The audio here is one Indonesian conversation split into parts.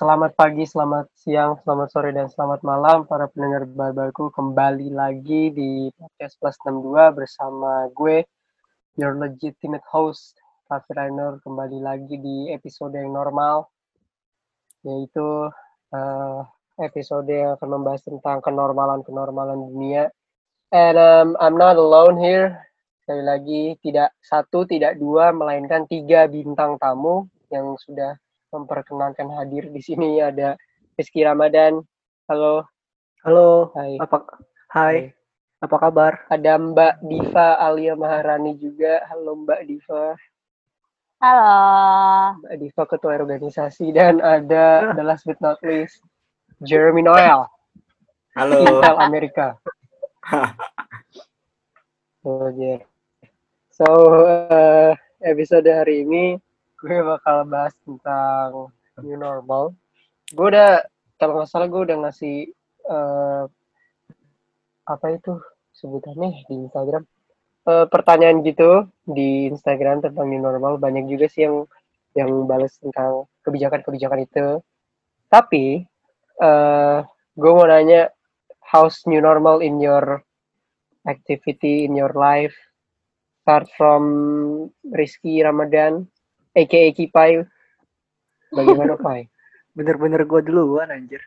selamat pagi, selamat siang, selamat sore, dan selamat malam para pendengar babaku kembali lagi di podcast Plus 62 bersama gue, your legitimate host, Raffi Rainer, kembali lagi di episode yang normal, yaitu uh, episode yang akan membahas tentang kenormalan-kenormalan dunia. And um, I'm not alone here, sekali lagi tidak satu, tidak dua, melainkan tiga bintang tamu yang sudah memperkenankan hadir di sini ada Rizky Ramadan. Halo. Halo. Hai. Apa Hai. Hai. Apa kabar? Ada Mbak Diva Alia Maharani juga. Halo Mbak Diva. Halo. Mbak Diva ketua organisasi dan ada the last but not least Jeremy Noel. Halo. Intel Amerika. oh, yeah. So uh, episode hari ini gue bakal bahas tentang new normal. Gue udah kalau nggak salah gue udah ngasih uh, apa itu sebutannya di Instagram uh, pertanyaan gitu di Instagram tentang new normal banyak juga sih yang yang balas tentang kebijakan-kebijakan itu. Tapi uh, gue mau nanya how's new normal in your activity in your life? Start from Rizky Ramadan aka Kipai. Bagaimana Pai? Bener-bener gue duluan anjir.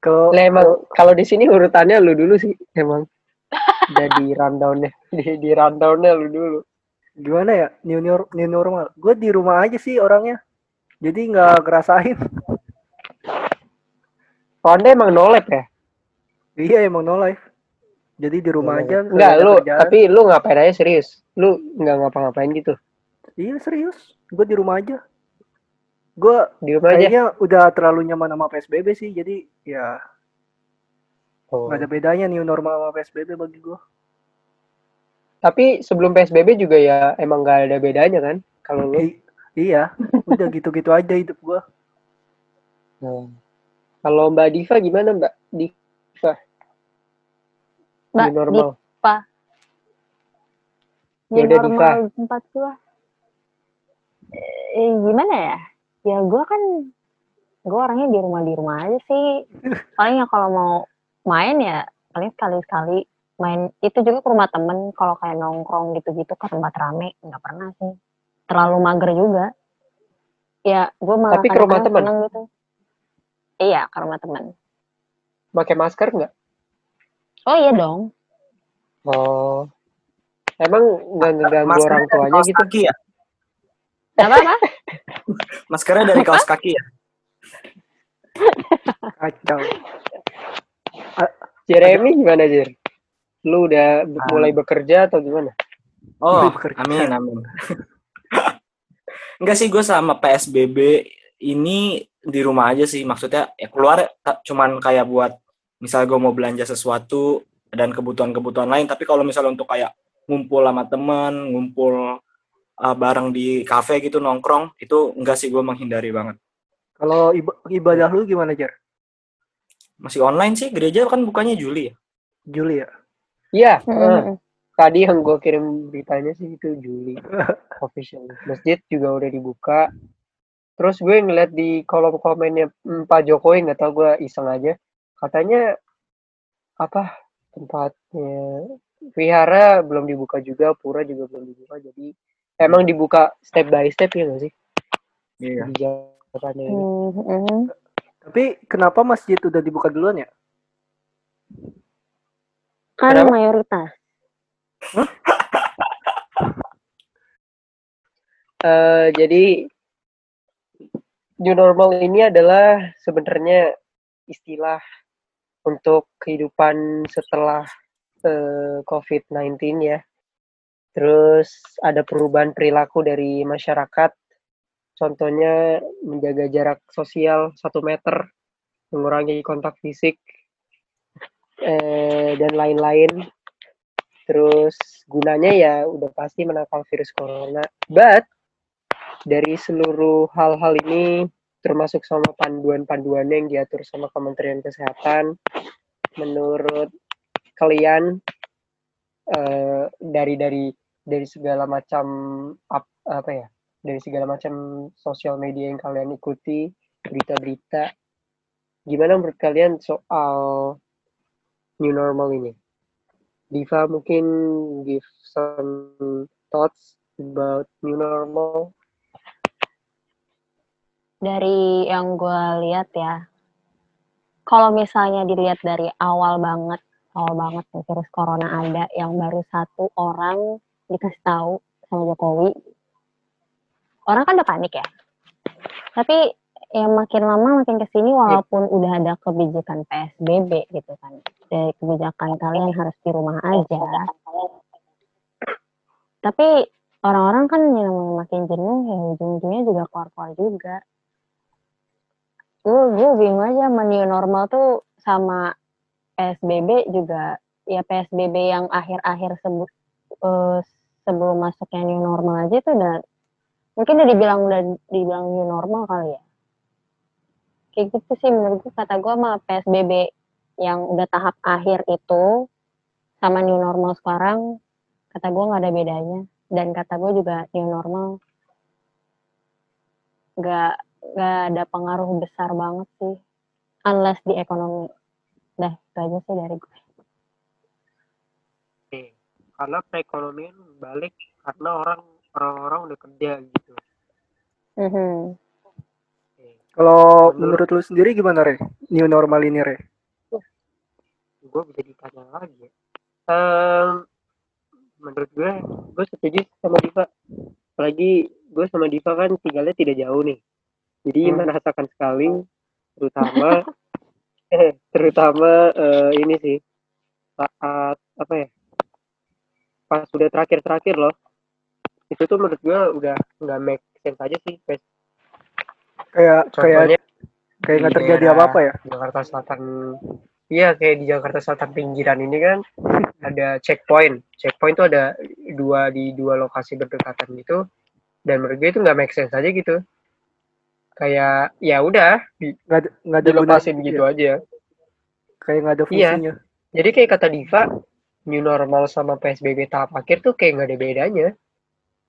Kalau emang kalau di sini urutannya lu dulu sih emang. Jadi rundownnya, di, di rundownnya lu dulu. Gimana ya new, new, new normal? Gue di rumah aja sih orangnya. Jadi nggak ngerasain. Oh, anda emang no life ya? Iya emang no life. Jadi di rumah no aja. Enggak, lu kerjaan. tapi lu ngapain aja serius? Lu nggak ngapa-ngapain gitu? Iya serius, gue di rumah aja. Gue di rumah kayaknya aja. udah terlalu nyaman sama PSBB sih, jadi ya oh. gak ada bedanya new normal sama PSBB bagi gue. Tapi sebelum PSBB juga ya emang gak ada bedanya kan? Kalau lu? I iya, udah gitu-gitu aja hidup gue. Hmm. Kalau Mbak Diva gimana Mbak Diva? Mbak new normal. Diva. New normal tempat gue eh, gimana ya? Ya gue kan gue orangnya di rumah di rumah aja sih. Paling ya kalau mau main ya paling sekali sekali main. Itu juga ke rumah temen kalau kayak nongkrong gitu-gitu ke tempat rame nggak pernah sih. Terlalu mager juga. Ya gue malah tapi ke rumah temen? gitu. Iya ke rumah temen. Pakai masker nggak? Oh iya dong. Oh. Emang nggak ngeganggu orang tuanya gitu? ya apa apa maskernya dari kaos kaki ya? Kacau. Jeremy gimana Jer? Lu udah um, mulai bekerja atau gimana? Oh amin. Amin enggak sih gue sama psbb ini di rumah aja sih. Maksudnya ya keluar cuman kayak buat misal gue mau belanja sesuatu dan kebutuhan-kebutuhan lain. Tapi kalau misalnya untuk kayak ngumpul sama temen ngumpul uh, bareng di kafe gitu nongkrong itu enggak sih gue menghindari banget. Kalau ibadah lu gimana Jar? Masih online sih gereja kan bukannya Juli ya? Juli ya? Iya. Mm -hmm. uh, tadi yang gue kirim beritanya sih itu Juli official. Masjid juga udah dibuka. Terus gue ngeliat di kolom komennya Pak Jokowi nggak tau gue iseng aja. Katanya apa tempatnya vihara belum dibuka juga, pura juga belum dibuka. Jadi emang dibuka step by step ya nggak sih? Iya. Kebijakannya mm -hmm. Tapi kenapa masjid udah dibuka duluan ya? Kan mayoritas. Huh? uh, jadi new normal ini adalah sebenarnya istilah untuk kehidupan setelah uh, COVID-19 ya. Terus ada perubahan perilaku dari masyarakat, contohnya menjaga jarak sosial satu meter, mengurangi kontak fisik, eh, dan lain-lain. Terus gunanya ya udah pasti menangkal virus corona. But dari seluruh hal-hal ini termasuk sama panduan-panduannya yang diatur sama Kementerian Kesehatan, menurut kalian uh, dari dari dari segala macam ap, apa ya dari segala macam sosial media yang kalian ikuti berita-berita. Gimana menurut kalian soal new normal ini? Diva mungkin give some thoughts about new normal. Dari yang gue lihat ya, kalau misalnya dilihat dari awal banget, awal banget virus corona ada, yang baru satu orang dikasih tahu sama Jokowi, orang kan udah panik ya. Tapi ya makin lama makin ke sini walaupun udah ada kebijakan PSBB gitu kan, dari kebijakan kalian harus di rumah aja. Tapi orang-orang kan yang makin jenuh ya ujung-ujungnya juga keluar-keluar juga. Gue gue bingung aja new normal tuh sama PSBB juga ya PSBB yang akhir-akhir sebelum uh, sebelum masuknya new normal aja itu udah mungkin udah dibilang udah dibilang new normal kali ya. Kayak gitu sih menurut gue kata gue sama PSBB yang udah tahap akhir itu sama new normal sekarang kata gue nggak ada bedanya. Dan kata gue juga new normal nggak nggak ada pengaruh besar banget sih. Unless di ekonomi. Dah itu aja sih dari gue karena perekonomian balik karena orang orang-orang udah kerja gitu. mm -hmm. Kalau menurut lu sendiri gimana Re? New normal ini Re? Gue bisa ditanya lagi ya. Um, menurut gue, gue setuju sama Diva. Apalagi gue sama Diva kan tinggalnya tidak jauh nih. Jadi hmm. merasakan sekali, terutama terutama uh, ini sih saat apa ya pas sudah terakhir-terakhir loh. Itu tuh menurut gue udah nggak make sense aja sih kayak kayak kayak nggak terjadi apa apa ya? Jakarta Selatan iya kayak di Jakarta Selatan pinggiran ini kan ada checkpoint. Checkpoint tuh ada dua di dua lokasi berdekatan gitu. Dan menurut gue itu nggak make sense aja gitu. Kayak ya udah nggak ada nggak ada lokasi gitu ya. aja. Kayak nggak ada iya. fungsinya. Iya. jadi kayak kata Diva new normal sama PSBB tahap akhir tuh kayak nggak ada bedanya.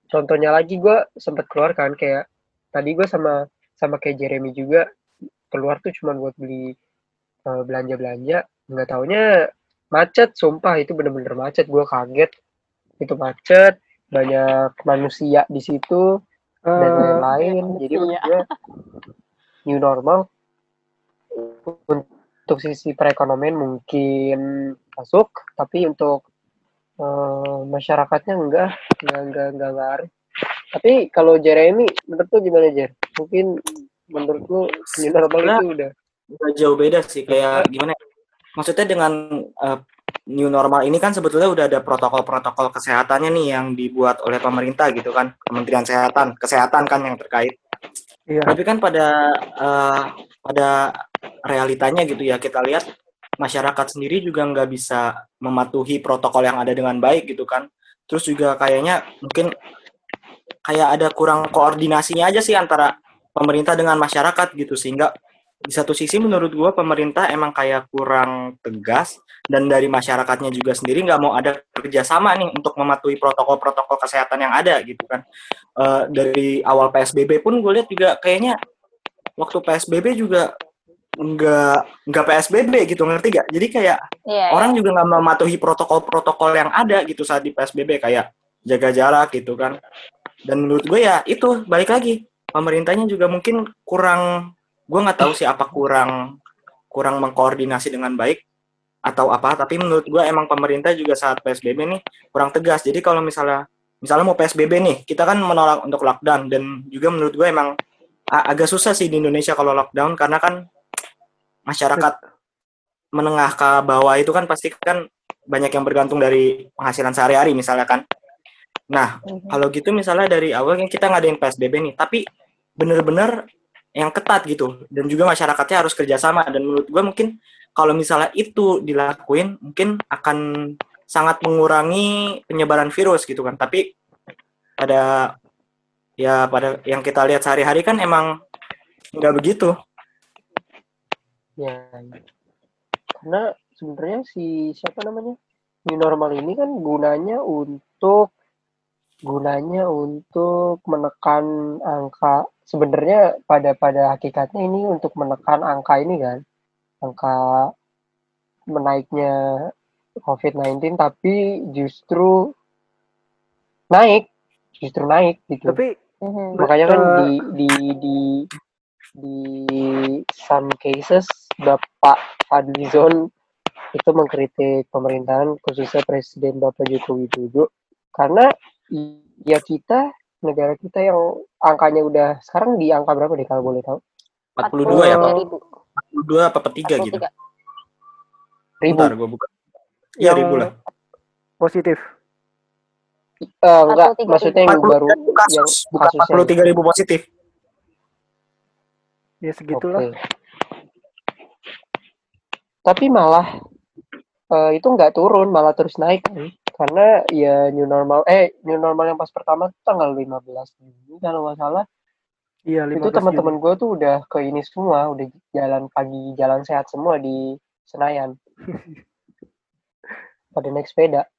Contohnya lagi gue sempat keluar kan kayak tadi gue sama sama kayak Jeremy juga keluar tuh cuma buat beli uh, belanja-belanja. Nggak taunya macet sumpah itu bener-bener macet. Gue kaget itu macet banyak manusia di situ uh, dan eh, lain-lain. jadi menurut gue new normal untuk sisi perekonomian mungkin masuk tapi untuk uh, masyarakatnya enggak enggak enggak enggak, enggak tapi kalau Jeremy, menurut lu gimana Jer? Mungkin menurut lu new normal nah, itu udah udah jauh beda sih kayak gimana? Ya? Maksudnya dengan uh, new normal ini kan sebetulnya udah ada protokol-protokol kesehatannya nih yang dibuat oleh pemerintah gitu kan, Kementerian Kesehatan, kesehatan kan yang terkait. Iya. Tapi kan pada uh, pada realitanya gitu ya kita lihat masyarakat sendiri juga nggak bisa mematuhi protokol yang ada dengan baik gitu kan. Terus juga kayaknya mungkin kayak ada kurang koordinasinya aja sih antara pemerintah dengan masyarakat gitu sehingga di satu sisi menurut gue pemerintah emang kayak kurang tegas dan dari masyarakatnya juga sendiri nggak mau ada kerjasama nih untuk mematuhi protokol-protokol kesehatan yang ada gitu kan uh, dari awal PSBB pun gue lihat juga kayaknya waktu PSBB juga nggak nggak PSBB gitu ngerti gak jadi kayak yeah, iya. orang juga nggak mematuhi protokol-protokol yang ada gitu saat di PSBB kayak jaga jarak gitu kan. Dan menurut gue ya itu balik lagi pemerintahnya juga mungkin kurang gue nggak tahu sih apa kurang kurang mengkoordinasi dengan baik atau apa tapi menurut gue emang pemerintah juga saat psbb nih kurang tegas. Jadi kalau misalnya misalnya mau psbb nih kita kan menolak untuk lockdown dan juga menurut gue emang agak susah sih di Indonesia kalau lockdown karena kan masyarakat menengah ke bawah itu kan pasti kan banyak yang bergantung dari penghasilan sehari-hari misalnya kan. Nah, mm-hmm. kalau gitu misalnya dari awal kita ngadain PSBB nih, tapi bener-bener yang ketat gitu. Dan juga masyarakatnya harus kerjasama. Dan menurut gue mungkin kalau misalnya itu dilakuin mungkin akan sangat mengurangi penyebaran virus gitu kan. Tapi pada ya pada yang kita lihat sehari-hari kan emang nggak begitu ya. Karena sebenarnya si siapa namanya? New normal ini kan gunanya untuk gunanya untuk menekan angka sebenarnya pada pada hakikatnya ini untuk menekan angka ini kan angka menaiknya COVID-19 tapi justru naik justru naik gitu. Tapi makanya kan Eh, di di di di some cases Bapak Fadlizon itu mengkritik pemerintahan khususnya Presiden Bapak Joko Widodo karena ya kita negara kita yang angkanya udah sekarang di angka berapa deh kalau boleh tahu 42 ya, Pak? 43.000. 42 apa per 3 gitu. 43. ribu Bentar gua buka. Iya, Yang- ribu lah. positif. Eh, enggak 43.000. maksudnya yang baru yang kasus, bukan kasusnya 43 ribu positif. Ya segitulah. Oke. Tapi malah eh, itu nggak turun, malah terus naik kan. Karena ya new normal, eh new normal yang pas pertama tuh tanggal 15 Juni kalau nggak salah. Iya, Itu 15 teman-teman gue tuh udah ke ini semua, udah jalan pagi, jalan sehat semua di Senayan. Pada naik sepeda.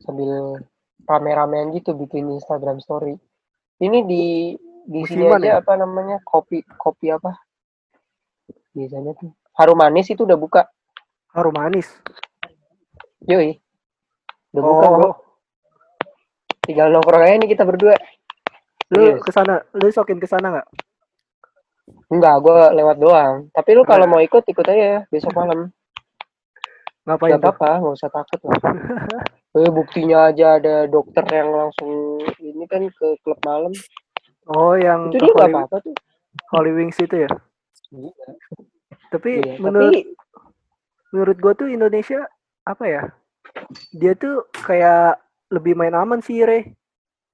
Sambil rame-ramean gitu bikin Instagram story. Ini di di sini aja ya? apa namanya? Kopi kopi apa? Biasanya tuh. Harum manis itu udah buka. Harum manis. Yoi. Udah buka, bro. Oh, Tinggal nongkrong aja nih kita berdua. lu Serius. ke sana, lu sokin ke sana nggak? Enggak, gue lewat doang. Tapi lu kalau Nah. mau ikut, ikut aja besok malam. Ngapain Gak apa-apa, nggak usah takut lah. Eh, buktinya aja ada dokter yang langsung ini kan ke klub malam. Oh, yang Itu dia nggak Holy, apa-apa tuh. Holy Wings itu ya. Iya. Tapi Iya, menurut Tapi menurut gua tuh Indonesia apa ya? Dia tuh kayak lebih main aman sih, Re.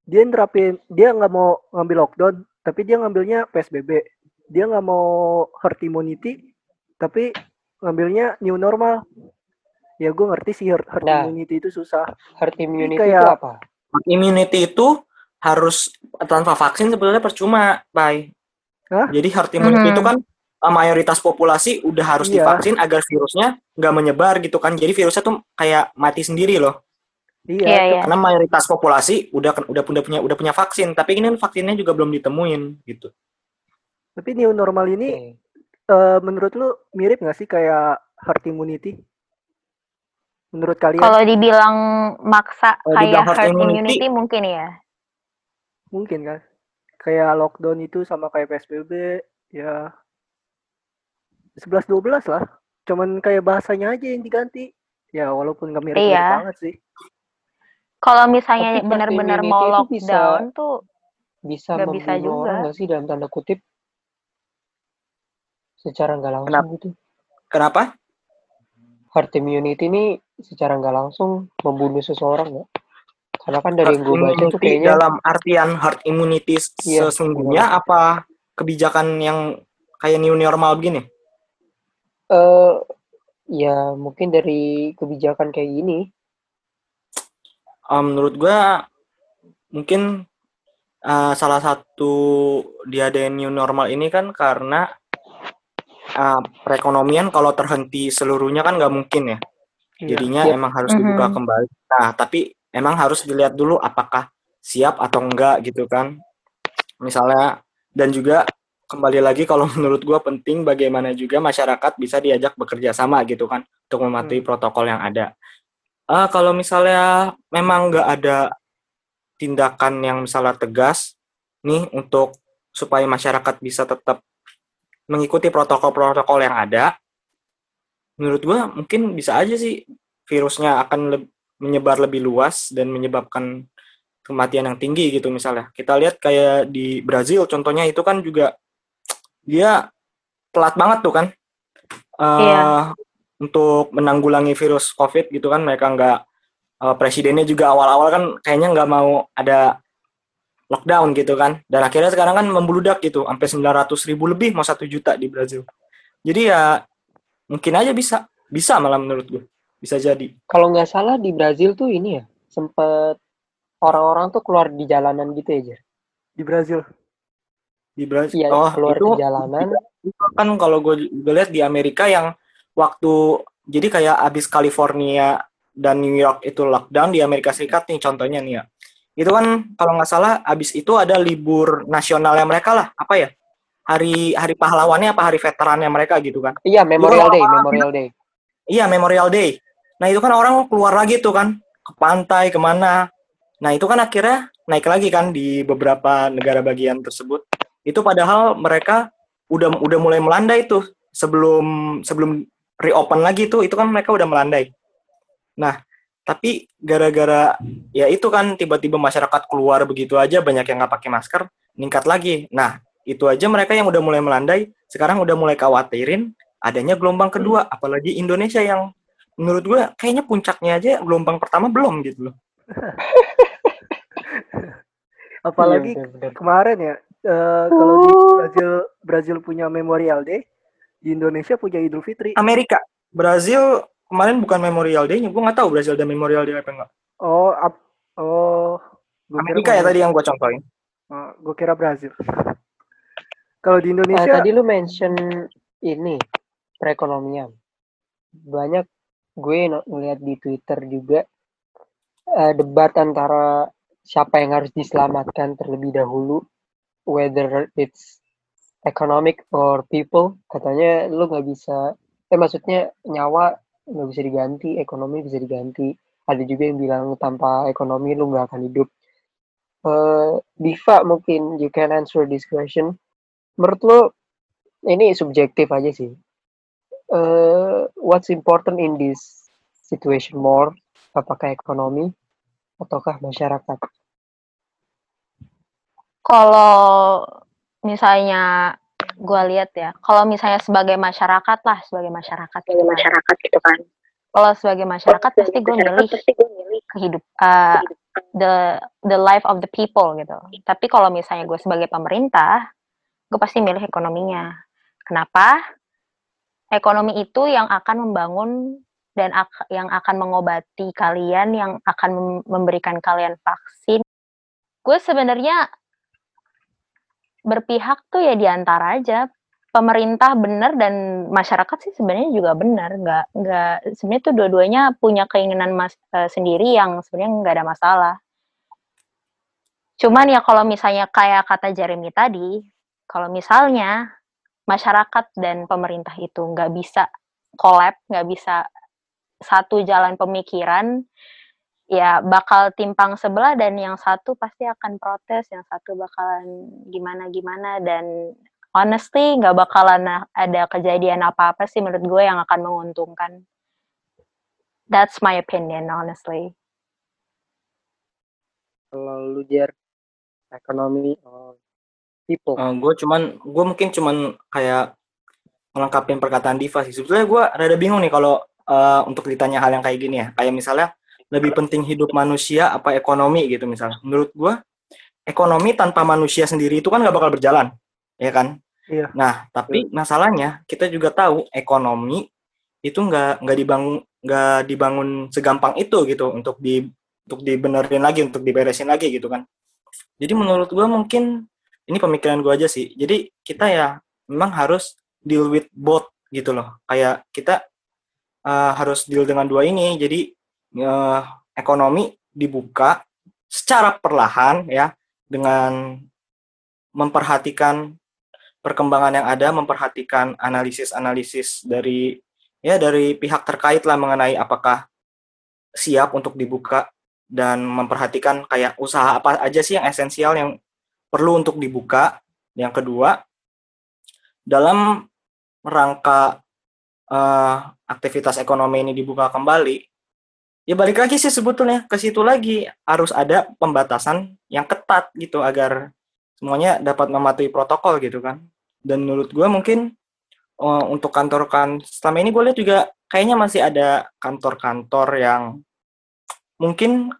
Dia nerapin, dia nggak mau ngambil lockdown, tapi dia ngambilnya PSBB. Dia nggak mau herd immunity, tapi ngambilnya new normal. Ya gue ngerti sih herd, herd Nah. immunity itu susah. herd immunity kayak- itu apa? Herd immunity itu harus tanpa vaksin sebenarnya percuma, Bay. Hah? Jadi herd immunity Mhm. itu kan uh, mayoritas populasi udah harus Iya. divaksin agar virusnya nggak menyebar gitu kan. Jadi virusnya tuh kayak mati sendiri loh. Iya, Iya, tuh. iya. Karena mayoritas populasi udah udah udah punya udah punya vaksin, tapi ini kan vaksinnya juga belum ditemuin gitu. Tapi new normal ini Oke. eh, menurut lu mirip nggak sih kayak herd immunity? Menurut kalian? Kalau dibilang maksa kayak dibilang herd herd immunity, immunity mungkin ya. Mungkin kan? Kayak lockdown itu sama kayak PSBB, ya 11-12 lah. Cuman kayak bahasanya aja yang diganti. Ya walaupun nggak mirip-mirip Iya. banget sih. Kalau misalnya benar-benar mau lockdown tuh Bisa Nggak bisa membunuh juga. orang nggak sih dalam tanda kutip? Secara nggak langsung Kenapa? gitu. Kenapa? Herd immunity ini secara nggak langsung membunuh seseorang nggak? Karena kan dari yang gue baca tuh immunity kayaknya dalam artian herd immunity Iya, sesungguhnya apa kebijakan yang kayak new normal begini? eh ya mungkin dari kebijakan kayak gini Um, menurut gua mungkin uh, salah satu diadain new normal ini kan karena uh, perekonomian kalau terhenti seluruhnya kan nggak mungkin ya. Iya. Jadinya Iya. emang harus dibuka Mhm. kembali. Nah, tapi emang harus dilihat dulu apakah siap atau enggak gitu kan. Misalnya dan juga kembali lagi kalau menurut gua penting bagaimana juga masyarakat bisa diajak bekerja sama gitu kan untuk mematuhi protokol yang ada. Ah, kalau misalnya memang nggak ada tindakan yang misalnya tegas nih untuk supaya masyarakat bisa tetap mengikuti protokol-protokol yang ada, menurut gua mungkin bisa aja sih virusnya akan menyebar lebih luas dan menyebabkan kematian yang tinggi gitu misalnya. Kita lihat kayak di Brazil contohnya itu kan juga dia telat banget tuh kan eh, Iya. untuk menanggulangi virus COVID gitu kan mereka nggak eh, presidennya juga awal-awal kan kayaknya nggak mau ada lockdown gitu kan dan akhirnya sekarang kan membludak gitu sampai 900 ribu lebih mau satu juta di Brazil jadi ya mungkin aja bisa bisa malah menurut gue bisa jadi. Kalau nggak salah di Brazil tuh ini ya sempet orang-orang tuh keluar di jalanan gitu aja Di Brazil. di Brazil iya oh keluar itu di jalanan. itu kan kalau gue juga lihat di Amerika yang waktu jadi kayak abis California dan New York itu lockdown di Amerika Serikat nih contohnya nih ya. Itu kan kalau nggak salah abis itu ada libur nasionalnya mereka lah apa ya? Hari hari pahlawannya apa hari veterannya mereka gitu kan. Iya, Memorial Day, Memorial Day. iya Memorial Day nah itu kan orang keluar lagi tuh kan ke pantai ke mana. Nah itu kan akhirnya naik lagi kan di beberapa negara bagian tersebut. Itu padahal mereka udah udah mulai melandai tuh. Sebelum sebelum reopen lagi tuh itu kan mereka udah melandai. Nah tapi gara-gara ya itu kan tiba-tiba masyarakat keluar begitu aja banyak yang nggak pakai masker meningkat lagi. Nah itu aja mereka yang udah mulai melandai sekarang udah mulai khawatirin adanya gelombang kedua apalagi Indonesia yang menurut gue kayaknya puncaknya aja gelombang pertama belum gitu loh. Apalagi Iya, kemarin ya eh, kalau di Brazil Brazil punya Memorial Day, di Indonesia punya Idul Fitri. Amerika. Brazil kemarin bukan Memorial Day-nya. Gue nggak tahu Brazil ada Memorial Day apa enggak Oh, ap- oh, gua kira Amerika ya tadi yang gue contohin. Oh, gua kira Brazil. Kalau di Eh, Indonesia, tadi lu mention ini perekonomian. Banyak gue ngeliat di Twitter juga eh, debat antara siapa yang harus diselamatkan terlebih dahulu, whether it's economic or people. Katanya lu nggak bisa, eh maksudnya nyawa nggak bisa diganti, ekonomi bisa diganti. Ada juga yang bilang tanpa ekonomi lu nggak akan hidup. Eh, Diva mungkin you can answer this question menurut lo ini subjektif aja sih. Eh, what's important in this situation more? Apakah ekonomi ataukah masyarakat? Kalau misalnya gue lihat ya, kalau misalnya sebagai masyarakat lah, sebagai masyarakat, sebagai masyarakat gitu kan. Kalau sebagai masyarakat pasti gue milih kehidup uh, the the life of the people gitu. Tapi kalau misalnya gue sebagai pemerintah, gue pasti milih ekonominya. Kenapa? Ekonomi itu yang akan membangun dan ak- yang akan mengobati kalian, yang akan mem- memberikan kalian vaksin. Gue sebenarnya berpihak tuh ya di antara aja. Pemerintah benar dan masyarakat sih sebenarnya juga benar. Nggak nggak sebenarnya tuh dua-duanya punya keinginan mas eh, sendiri yang sebenarnya nggak ada masalah. Cuman ya kalau misalnya kayak kata Jeremy tadi kalau misalnya masyarakat dan pemerintah itu nggak bisa collab nggak bisa satu jalan pemikiran ya bakal timpang sebelah dan yang satu pasti akan protes, yang satu bakalan gimana-gimana dan honestly nggak bakalan ada kejadian apa-apa sih menurut gue yang akan menguntungkan. That's my opinion honestly. Kalau lu ekonomi or people. gue cuman gue mungkin cuman kayak melengkapi perkataan Diva sih. Sebetulnya gue rada bingung nih kalau eh, untuk ditanya hal yang kayak gini ya. Kayak misalnya lebih penting hidup manusia apa ekonomi gitu misalnya. Menurut gue ekonomi tanpa manusia sendiri itu kan nggak bakal berjalan ya kan? Iya. nah tapi masalahnya kita juga tahu ekonomi itu nggak nggak dibangun nggak dibangun segampang itu gitu untuk di untuk dibenerin lagi untuk diberesin lagi gitu kan. Jadi menurut gue mungkin ini pemikiran gue aja sih. Jadi kita ya memang harus deal with both gitu loh. Kayak kita uh, harus deal dengan dua ini. Jadi uh, ekonomi dibuka secara perlahan ya dengan memperhatikan perkembangan yang ada memperhatikan analisis-analisis dari ya dari pihak terkait lah mengenai apakah siap untuk dibuka dan memperhatikan kayak usaha apa aja sih yang esensial yang perlu untuk dibuka. Yang kedua, dalam rangka eh, aktivitas ekonomi ini dibuka kembali, ya balik lagi sih sebetulnya ke situ lagi harus ada pembatasan yang ketat gitu agar semuanya dapat mematuhi protokol gitu kan. Dan menurut gue mungkin eh, untuk kantor kan selama ini gue lihat juga kayaknya masih ada kantor-kantor yang mungkin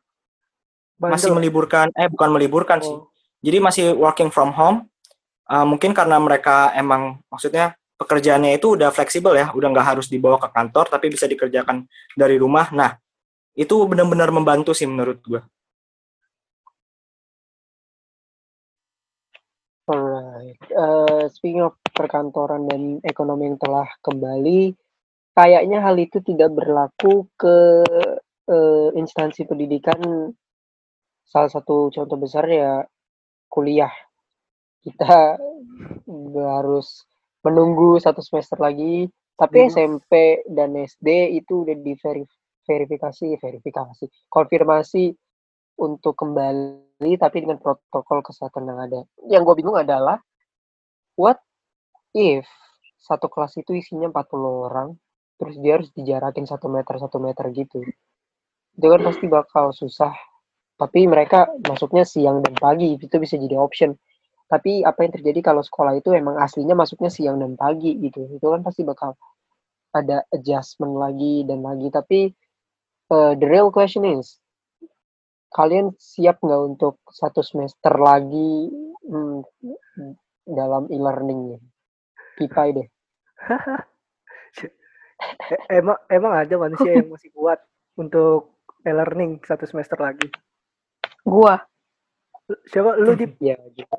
masih Bandel. meliburkan eh bukan meliburkan sih Oh, jadi masih working from home. Uh, mungkin karena mereka emang maksudnya pekerjaannya itu udah fleksibel ya udah nggak harus dibawa ke kantor tapi bisa dikerjakan dari rumah. Nah itu benar-benar membantu sih menurut gue Alright. Eh, speaking of perkantoran dan ekonomi yang telah kembali, kayaknya hal itu tidak berlaku ke eh, instansi pendidikan. Salah satu contoh besar ya kuliah. Kita harus menunggu satu semester lagi, tapi Lulus. SMP dan SD itu udah di verifikasi, verifikasi, konfirmasi untuk kembali tapi dengan protokol kesehatan yang ada. Yang gue bingung adalah what if satu kelas itu isinya 40 orang, terus dia harus dijarakin satu meter satu meter gitu. Itu kan pasti bakal susah. Tapi mereka masuknya siang dan pagi, itu bisa jadi option. Tapi apa yang terjadi kalau sekolah itu emang aslinya masuknya siang dan pagi gitu. Itu kan pasti bakal ada adjustment lagi dan lagi. Tapi uh, the real question is, kalian siap nggak untuk satu semester lagi hmm, dalam e-learningnya? Kipai deh. E- emang emang ada manusia yang masih kuat untuk e-learning satu semester lagi. Gua. Siapa lu di Ya, gitu.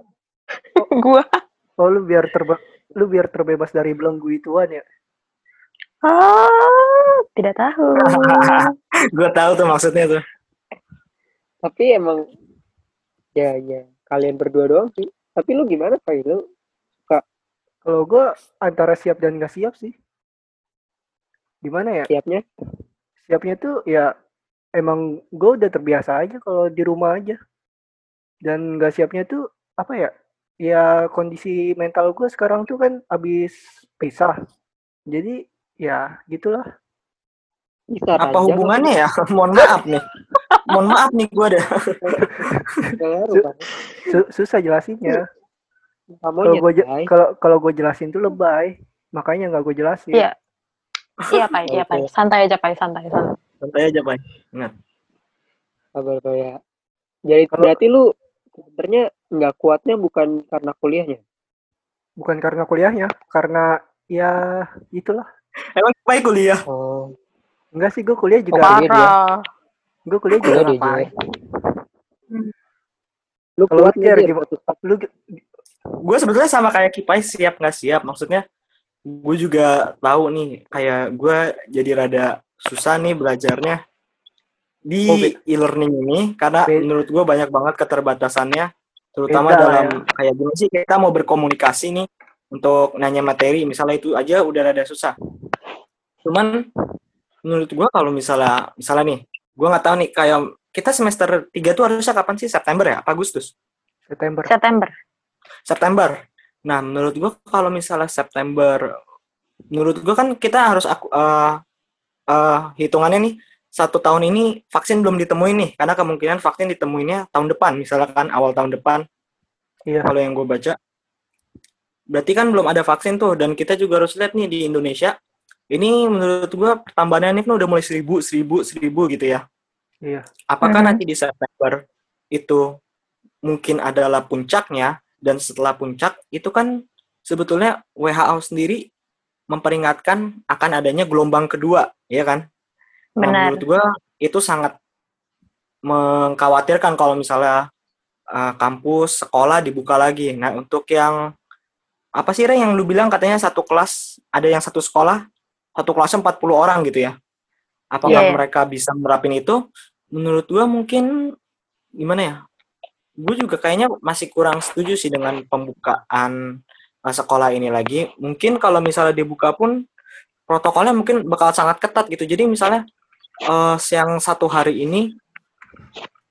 Gua. oh lu biar terbe lu biar terbebas dari belenggu ituan ya. Ah, tidak tahu. gue tahu tuh maksudnya tuh. Tapi emang ya ya kalian berdua doang sih. Tapi lu gimana, Pak? Lu Kalau gua antara siap dan nggak siap sih. Gimana ya? siapnya? Siapnya tuh ya emang gue udah terbiasa aja kalau di rumah aja. Dan nggak siapnya tuh apa ya? Ya kondisi mental gue sekarang tuh kan abis pisah. Jadi ya gitulah. Bisa Apa ranjang hubungannya ya? Mohon maaf nih. Mohon maaf nih gue ada. Pak. Su- susah jelasinnya. Kalau gue kalau kalau gue jelasin tuh lebay. Makanya nggak gue jelasin. Iya. Iya, Pai. Iya, Pai. Santai aja, Pai. Santai, santai. Santai aja, Pak. Kabar kayak. Jadi Kalau- berarti lu sebenarnya nggak kuatnya bukan karena kuliahnya. Bukan karena kuliahnya, karena ya itulah. Emang baik kuliah? Oh, Enggak sih gue kuliah juga. Oh, dia. Parah. Gue kuliah juga Kuliah dia, ngapain. lu Kalau kuat gimana? Lu Gue sebetulnya sama kayak Kipai siap nggak siap. Maksudnya gue juga tahu nih kayak gue jadi rada susah nih belajarnya di Oh, e-learning ini karena menurut gue banyak banget keterbatasannya terutama Beda dalam ya. kayak gimana sih kita mau berkomunikasi nih untuk nanya materi misalnya itu aja udah rada susah cuman menurut gue kalau misalnya misalnya nih gue nggak tahu nih kayak kita semester 3 tuh harusnya kapan sih September ya apa Agustus September. September. September. Nah, menurut gua kalau misalnya September, menurut gua kan kita harus aku eh eh, hitungannya nih satu tahun ini vaksin belum ditemuin nih, karena kemungkinan vaksin ditemuinnya tahun depan, misalkan awal tahun depan. Iya. Kalau yang gue baca, berarti kan belum ada vaksin tuh, dan kita juga harus lihat nih di Indonesia. Ini menurut gua pertambahannya ini kan udah mulai seribu, seribu, seribu gitu ya. Iya. Apakah Mhm. nanti di September itu mungkin adalah puncaknya dan setelah puncak itu kan sebetulnya WHO sendiri memperingatkan akan adanya gelombang kedua, ya kan? Nah, Benar. menurut gua itu sangat mengkhawatirkan kalau misalnya uh, kampus, sekolah dibuka lagi. Nah, untuk yang apa sih Ray yang lu bilang katanya satu kelas ada yang satu sekolah satu kelasnya 40 orang gitu ya. Apakah iya. mereka bisa merapin itu? Menurut gua mungkin gimana ya? Gue juga kayaknya masih kurang setuju sih dengan pembukaan sekolah ini lagi. Mungkin kalau misalnya dibuka pun protokolnya mungkin bakal sangat ketat gitu. Jadi misalnya eh yang satu hari ini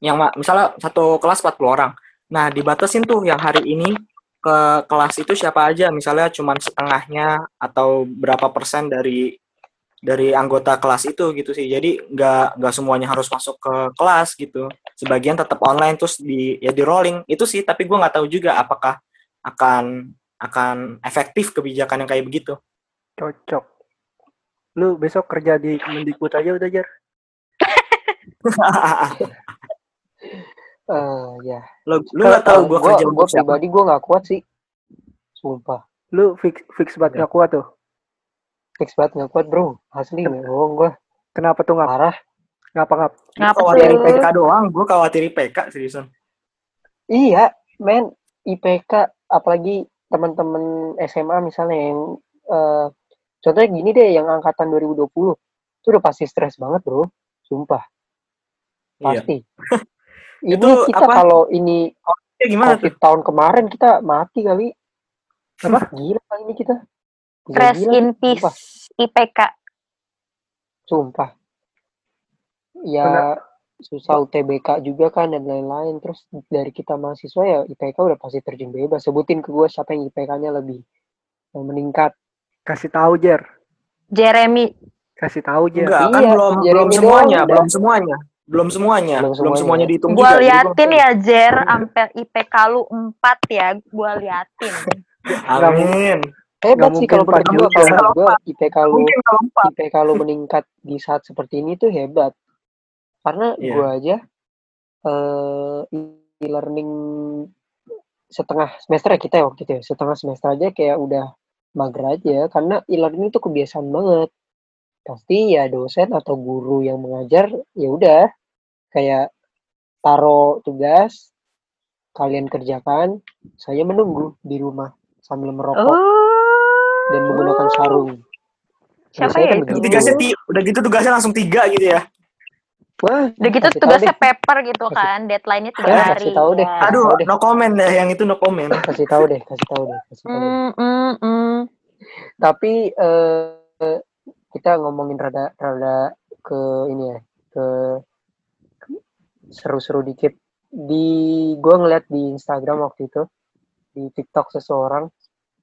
yang misalnya satu kelas 40 orang. Nah, dibatasin tuh yang hari ini ke kelas itu siapa aja, misalnya cuman setengahnya atau berapa persen dari dari anggota kelas itu gitu sih. Jadi nggak nggak semuanya harus masuk ke kelas gitu. Sebagian tetap online terus di ya di rolling itu sih. Tapi gue nggak tahu juga apakah akan akan efektif kebijakan yang kayak begitu. Cocok. Lu besok kerja di Kemendikbud aja udah, Jar. Eh, ya. lo lu nggak tahu gue Gua- kerja gua siapa? pribadi gue nggak kuat sih. Sumpah. Lu fix fix banget nggak kuat tuh. Fix banget nggak kuat bro. Asli nggak bohong gue. Kenapa tuh ngap? Parah. Ngapa ngap? Ngapa khawatir? IPK doang, gue khawatir IPK seriusan. Iya, men. IPK apalagi teman-teman SMA misalnya yang eh, contohnya gini deh yang angkatan 2020 itu udah pasti stres banget bro. Sumpah. Iya. Pasti. Ini Itu kita apa? kalau ini Ya, gimana tuh? COVID tahun kemarin kita mati kali. Apa? Gila kali ini kita. Gila, Rest gila. in peace Sumpah. IPK. Sumpah. Ya susah UTBK juga kan dan lain-lain. Terus dari kita mahasiswa ya IPK udah pasti terjun bebas. Sebutin ke gue siapa yang IPK-nya lebih yang meningkat. Kasih tahu Jer. Jeremy. Kasih tahu Jer. Enggak, kan Iya, belum Jeremy belum semuanya, belum semuanya. Belum semuanya, Belum belum semuanya. semuanya dihitung Gua juga. liatin ya Jer, sampai IPK lu 4 ya. Gua liatin. Amin. Hebat sih kalau menurut gue. Kalau gue IPK lu. IPK lu meningkat di saat seperti ini tuh hebat. Karena Iya. gua aja eh e-learning setengah semester ya kita ya waktu itu ya. Setengah semester aja kayak udah mager aja karena e-learning itu kebiasaan banget. Pasti ya dosen atau guru yang mengajar ya udah kayak taruh tugas kalian kerjakan, saya menunggu di rumah sambil merokok Oh. dan menggunakan sarung. Siapa ya kan udah gitu tugasnya langsung tiga gitu ya. Wah, Udah gitu tugasnya deh. paper gitu Kasih- kan, deadline-nya tiga Eh, hari. kasih tahu deh. ya. Aduh, deh. no comment deh yang itu no comment. kasih tahu deh, kasih tahu deh, kasih tahu. deh. Mm, mm, mm. Tapi eh, kita ngomongin rada rada ke ini ya, ke seru-seru dikit. Di gue ngeliat di Instagram waktu itu, di TikTok seseorang,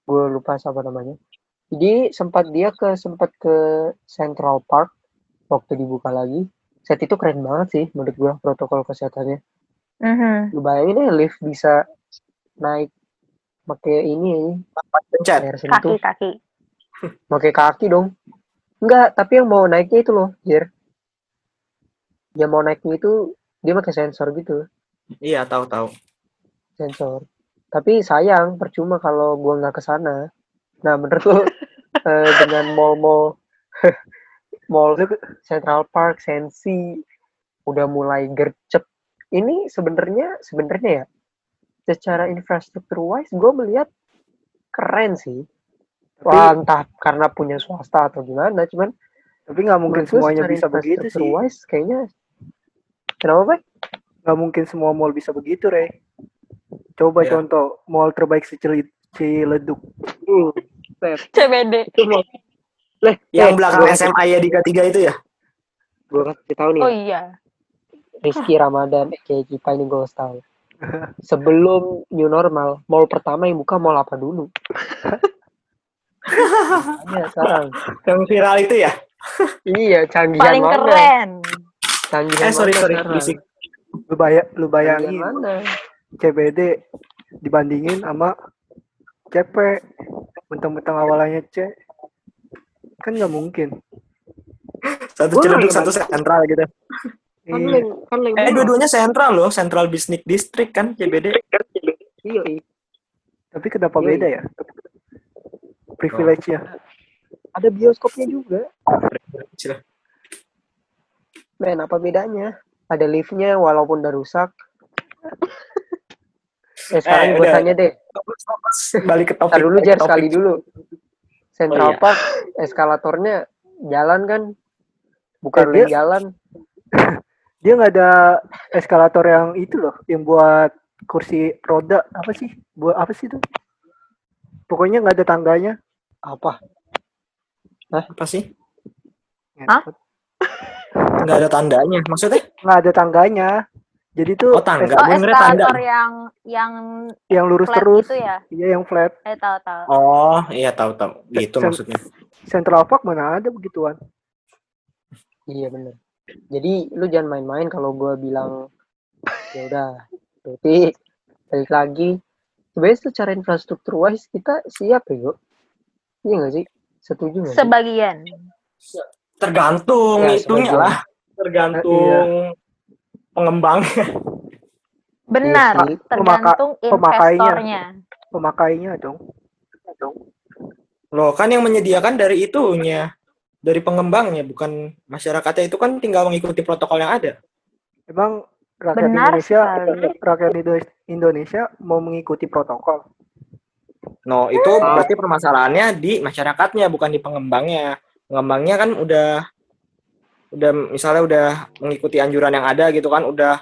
gue lupa siapa namanya. Jadi sempat dia ke sempat ke Central Park waktu dibuka lagi. Set itu keren banget sih menurut gue protokol kesehatannya. Mhm. Lu bayangin ya lift bisa naik pakai ini Pencet. sentuh. Kaki-kaki. pakai kaki dong. Enggak, tapi yang mau naiknya itu loh, Jer. Yang mau naiknya itu dia pakai sensor gitu, Iya, tahu-tahu. sensor. Tapi sayang, percuma kalau gua nggak ke sana. Nah, menurut lu eh, dengan mall-mall mall Central Park, Sensi udah mulai gercep. Ini sebenarnya sebenarnya ya secara infrastruktur wise gue melihat keren sih. Wah, entah karena punya swasta atau gimana, cuman Tapi nggak mungkin semuanya bisa begitu sih. wise, kayaknya kenapa Pak? Nggak mungkin semua mall bisa begitu, Re. Coba Iya. contoh mall terbaik seceli- Ciledug. Hmm. CBD. Itu Leh, Yang eh, belakang gua- SMA ya di tiga itu ya? Gua kasih tahu nih, Oh iya. Rizky Ramadan kayak kita ini gue tahu. Sebelum new normal, mall pertama yang buka mall apa dulu? Iya, sekarang. Yang viral itu ya? Iya, canggihan Paling mana? keren. Canggihan Eh, sorry, sorry. Berisik. Lu, baya- lu bayangin mana? CBD dibandingin sama CP mentang-mentang awalnya C kan nggak mungkin Satu Gua Ciledug, satu sentral gitu. Kan Iya. leng, kan leng. Eh, dua-duanya sentral loh. Central Business District kan, CBD. Iya, iya. tapi kenapa Iya, beda ya privilege-nya Ada bioskopnya juga. Men, apa bedanya? Ada liftnya walaupun udah rusak. Eh, sekarang Eh, gue tanya deh. Balik ke topik. Ntar dulu topik. sekali dulu. Central Oh, iya. Park eskalatornya jalan kan? Bukan Eh, dia- jalan. dia nggak ada eskalator yang itu loh yang buat kursi roda apa sih buat apa sih itu pokoknya nggak ada tangganya Apa? Apa sih? Hah? Nggak ada tandanya. Maksudnya? nggak ada tangganya jadi tuh Oh, tangga. Oh, eskalator yang yang yang lurus flat terus itu ya? iya yang flat Eh tahu tahu. Oh, iya tahu-tahu. Gitu Sen- maksudnya. Central Park mana ada begituan Iya bener. Jadi lu jangan main-main kalau gue bilang ya udah. Berarti balik lagi. Sebenarnya secara infrastruktur wise kita siap ya yuk. Iya nggak sih? Setuju nggak sih? Sebagian. Tergantung Ya, itunya sebagian. lah. Tergantung. Benar, Iya sih. tergantung pemakainya. investornya. pemakainya dong Loh, kan yang menyediakan dari itunya. Dari pengembangnya, bukan masyarakatnya. Itu kan tinggal mengikuti protokol yang ada. emang rakyat Benar Indonesia sekali. rakyat Indo- Indonesia mau mengikuti protokol No, itu berarti permasalahannya di masyarakatnya, bukan di pengembangnya. Pengembangnya kan udah udah misalnya udah mengikuti anjuran yang ada gitu kan, udah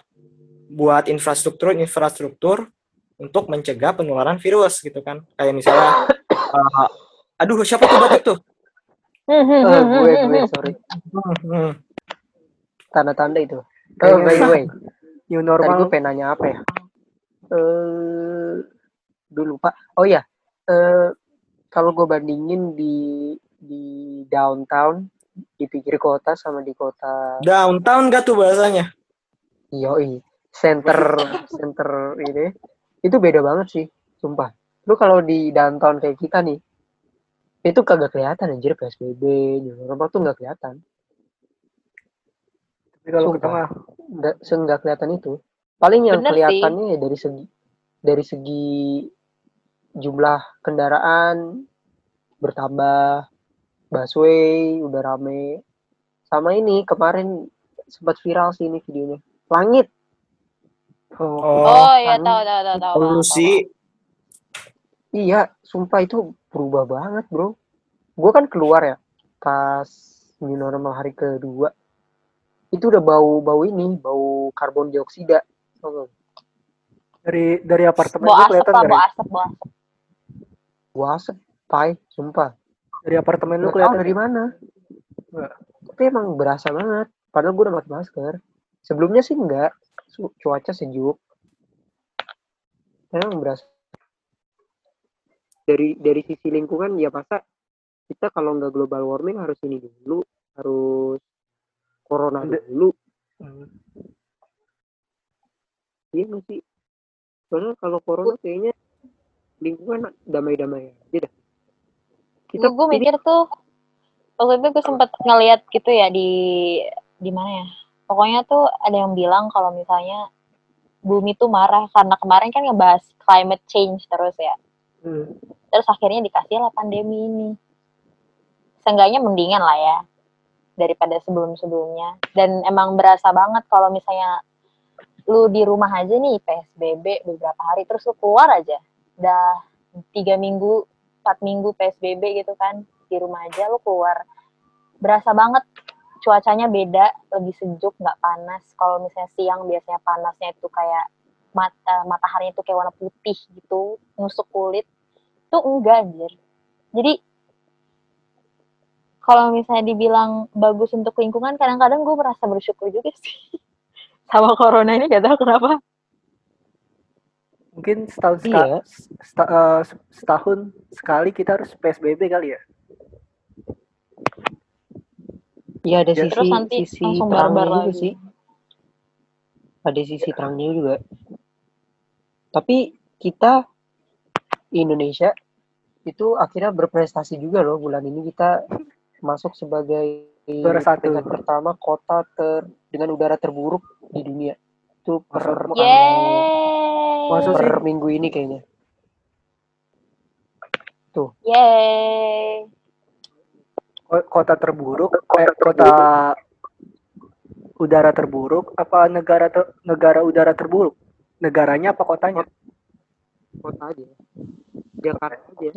buat infrastruktur-infrastruktur untuk mencegah penularan virus gitu kan. Kayak misalnya uh, aduh siapa tuh batuk tuh? Eh, gue gue sorry. Tanda-tanda itu. Oh, by the way, New tadi gue normal. pengen nanya apa ya? Eh, dulu lupa. Oh iya, eh kalau gue bandingin di di downtown di pinggir kota sama di kota Downtown gak tuh bahasanya? yoi center center ini. Itu beda banget sih sumpah. Lu kalau di downtown kayak kita nih itu kagak kelihatan anjir PSBB new normal tuh nggak kelihatan. Tapi kalau ke tengah, nggak nggak kelihatan itu. Paling yang Bener sih. kelihatannya ya dari segi dari segi jumlah kendaraan bertambah busway udah rame sama ini kemarin sempat viral sih ini videonya langit oh, Oh, iya kan. tahu tahu tahu tahu. polusi. iya sumpah itu berubah banget bro gue kan keluar ya pas new normal hari kedua itu udah bau bau ini bau karbon dioksida nggak? dari dari apartemen asap kelihatan bawa Rey? asap, bawa asap. gua asep pai sumpah Dari apartemen lu kelihatan dari mana. Nggak. tapi emang berasa banget. Padahal gue udah pakai masker. Sebelumnya sih enggak cuaca sejuk. Emang berasa. Dari dari sisi lingkungan ya masa kita kalau nggak global warming harus ini dulu. Harus corona dulu. Hmm. iya nggak sih? Soalnya kalau corona kayaknya lingkungan damai-damai aja dah kita gue mikir tuh waktu itu gue sempet ngeliat gitu ya di di mana ya? Pokoknya tuh ada yang bilang kalau misalnya bumi tuh marah karena kemarin kan ngebahas climate change terus ya. Hmm. terus akhirnya dikasih lah pandemi ini. Seenggaknya mendingan lah ya daripada sebelum-sebelumnya. Dan emang berasa banget kalau misalnya lu di rumah aja nih PSBB beberapa hari terus lu keluar aja udah tiga minggu empat minggu PSBB gitu kan. Di rumah aja lu keluar. Berasa banget cuacanya beda lebih sejuk nggak panas. Kalau misalnya siang biasanya panasnya itu kayak mata matahari itu kayak warna putih gitu nusuk kulit. Tuh enggak anjir. Jadi kalau misalnya dibilang bagus untuk lingkungan kadang-kadang gue merasa bersyukur juga sih. Sama corona ini gak tahu kenapa Mungkin setahun Iya. sekali, seta- eh, setahun sekali kita harus PSBB kali ya. Iya ada Ya, sisi terus nanti sisi langsung terangnya barbar juga lagi sih. Ada sisi terangnya juga. Tapi kita Indonesia itu akhirnya berprestasi juga loh bulan ini kita masuk sebagai Juara satu. pertama kota ter dengan udara terburuk di dunia. Itu per yeay Masa sih? per minggu ini kayaknya. yeay Ko- Kota terburuk, eh, kota udara terburuk, apa negara ter- negara udara terburuk? Negaranya apa kotanya? Kota aja. Jakarta aja.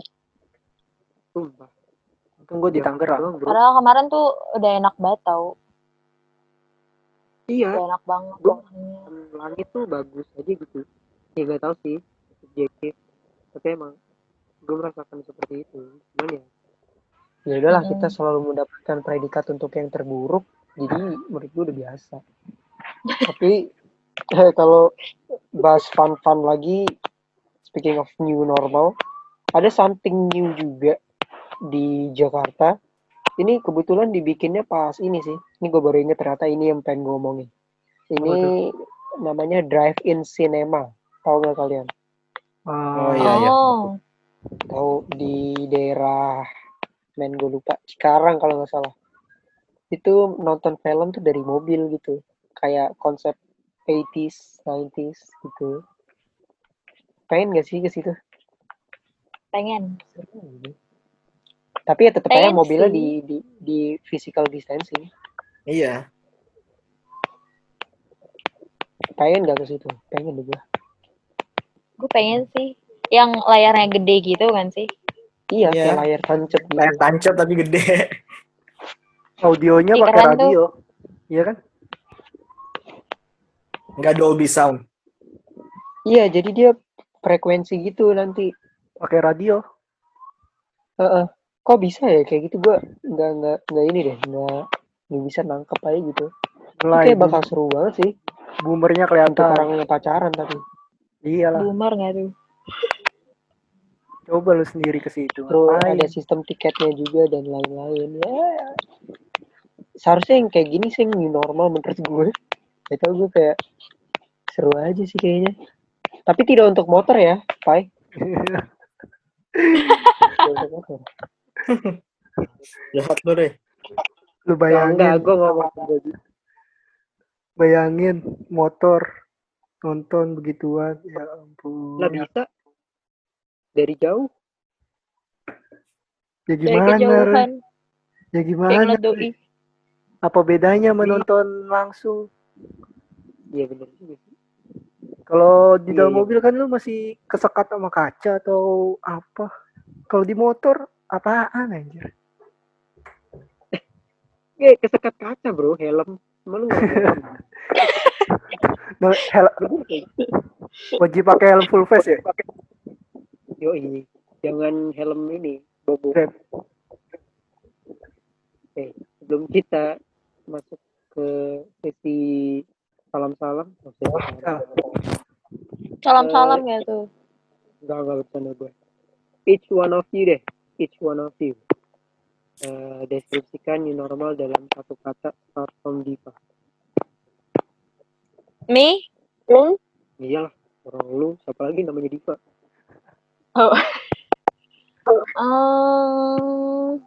Sumpah. Untung gue di Tangerang. padahal kemarin tuh udah enak banget tau Iya. udah enak banget langit tuh bagus aja gitu ya gak tahu sih. Subjektif tapi emang gue merasakan seperti itu. Cuman ya ya udahlah kita selalu mendapatkan predikat untuk yang terburuk. Jadi menurut gue udah biasa. Tapi eh, kalau bahas fun fun lagi speaking of new normal ada something new juga di Jakarta. Ini kebetulan dibikinnya pas ini sih. Ini gue baru inget ternyata ini yang pengen gue omongin. Ini namanya drive-in cinema tahu nggak kalian? Oh, Eh, iya, iya. oh. Tahu di daerah main gue lupa. Sekarang kalau nggak salah. Itu nonton film tuh dari mobil gitu. Kayak konsep 80s 90s gitu. Pengen gak sih ke situ? Pengen. Tapi ya tetap aja mobilnya sih. di, di di physical distancing. Iya. pengen gak ke situ? Pengen deh gua gue pengen sih yang layarnya gede gitu kan sih iya Iya. kayak layar tancap gitu Layar tancap tapi gede. Audionya pakai keren tuh. radio. Iya kan? Nggak Dolby Sound. Iya, jadi dia frekuensi gitu nanti. pakai radio Heeh. Kok bisa ya kayak gitu? Gua nggak nggak nggak ini deh, nggak nggak bisa nangkep aja gitu. Mulai kayak bakal seru banget sih boomernya kelihatan orang yang pacaran tapi. Iyalah Boomer nggak tuh? coba lu sendiri ke situ Terus ada sistem tiketnya juga dan lain-lain. Ya. Seharusnya yang kayak gini sih yang normal menurut gue. Tau gue kayak seru aja sih kayaknya. Tapi tidak untuk motor ya, Pai. Jahat lu deh. lu Ya, bayangin enggak, gue ngomong bayangin motor nonton begituan ya ampun Lah bisa dari jauh. ya Dari gimana kejauhan. ya gimana doi. apa bedanya menonton langsung Iya bener juga sih. kalau di Iya, dalam iya. mobil kan lu masih kesekat sama kaca atau apa kalau di motor apaan anjir Eh, kesekat kaca bro, helm. Cuma lu nggak helm. Nah, hel- Bener kayak gitu. wajib pakai helm full face ya Yoi. Jangan helm ini, bobo. Oke, sebelum kita masuk ke sesi salam-salam, oh. Salam-salam ya tuh. Enggak, enggak bercanda gue. Each one of you deh, each one of you. Eh, deskripsikan new normal dalam satu kata start from Diva. Me? Lu? Iyalah, orang lu, siapa lagi namanya Diva? Um,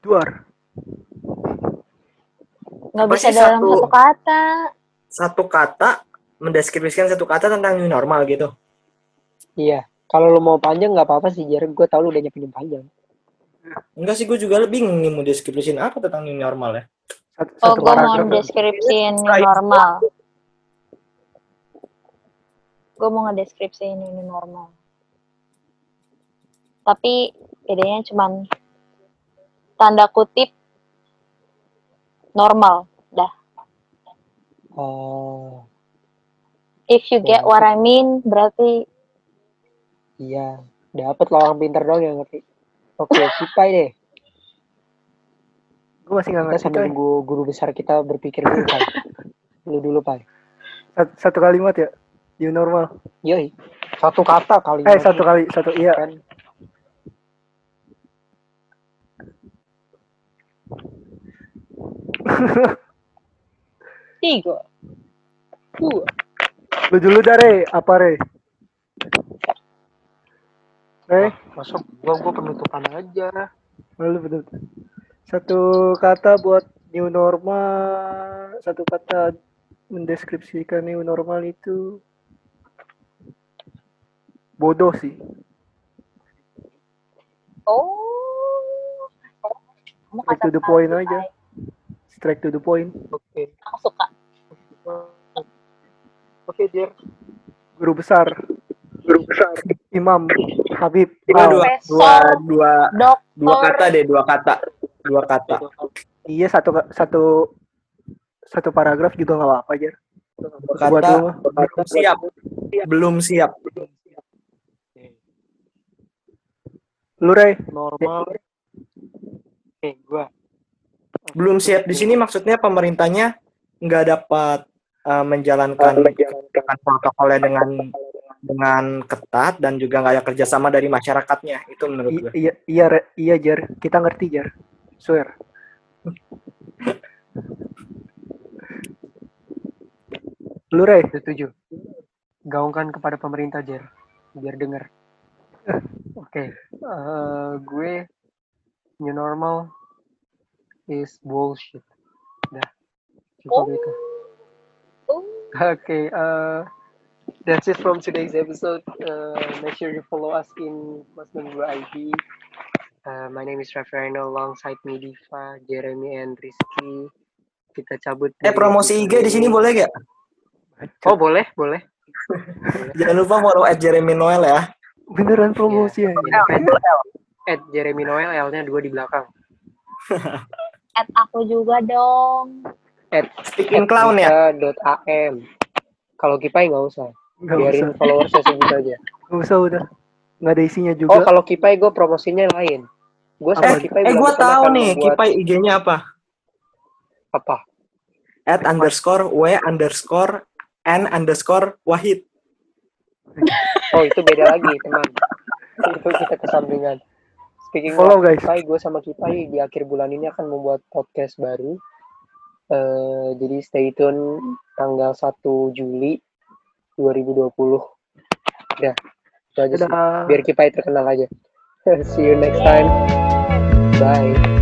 duar nggak Apa bisa sih dalam satu- satu kata. Satu kata mendeskripsikan satu kata tentang new normal gitu. Iya, kalau lu mau panjang nggak apa-apa sih, Jar. Gue tau lu udah nyiapin yang panjang. Enggak sih, gue juga lebih bingung nih mau deskripsiin apa tentang new normal ya. satu, Oh, satu gue mau deskripsiin new normal. Gue mau ngedeskripsiin ini normal. Tapi bedanya cuman tanda kutip normal. Dah. Oh, If you get what I mean, berarti iya. Dapat lo orang pintar doang yang ngerti. Oke, Cipai deh. gue masih nggak Kita ngerti sambil coy. nunggu guru besar kita berpikir dulu, Pai. Lu dulu, Pai. satu, satu kalimat ya new normal Yoi. Satu kata kali. eh satu kali satu iya Kan. tiga. Dua. lu dulu dah re apa re re Masuk gua gua penutupan aja. Lalu betul. Satu kata buat new normal, satu kata mendeskripsikan new normal itu bodoh sih. Oh. Kamu Straight kata to the point aja. Straight to the point. Oke. Aku suka. Oke, Jer. Guru besar, guru besar, Imam Habib. Dua, dua, dua, dua, dua kata deh, dua kata. Dua kata. Iya satu satu satu paragraf juga nggak apa-apa aja. Dua Buat kata, lu siap. Belum siap. Lu Ray, Normal. Oke, gua. Belum siap di sini maksudnya pemerintahnya nggak dapat eh, menjalankan menjalankan protokolnya dengan dengan ketat dan juga nggak ada kerjasama dari masyarakatnya itu menurut I- gue. iya iya Re- iya Jar, kita ngerti Jar. Swear. Lu Ray, Setuju. Gaungkan kepada pemerintah, Jer. Biar denger. Oke. eh, gue new normal is bullshit. Dah. Cukup Oh. itu. Oh. Okay, uh, that's it from today's episode. Uh, make sure you follow us in Mas Nunggu ID. Uh, my name is Rafael alongside me Diva, Jeremy, and Rizky. Kita cabut. Eh promosi IG di sini ini. boleh gak? Oh boleh, boleh. Jangan lupa follow at Jeremy Noel ya. beneran promosi ya. At Jeremy Noel, L-nya dua di belakang. Add aku juga dong. at in clown ya. am. Kalau Kipai nggak usah. Nggak usah. Biarin followersnya segitu aja. Nggak usah udah. Nggak ada isinya Oh, juga. kalau Kipai gue promosinya lain. Gue sama Apa? Kipai Eh, depan tahu akan nih, membuat- Kipai IG-nya apa? apa? At underscore W underscore N underscore Wahid. Oh, itu beda lagi, teman. itu kita kesampingan. Speaking Follow, of guys. Kipai, gue sama Kipai di akhir bulan ini akan membuat podcast baru. Eh, jadi stay tune tanggal 1 Juli 2020. Udah, itu aja sih. Biar Kipai terkenal aja. See you next time. Bye.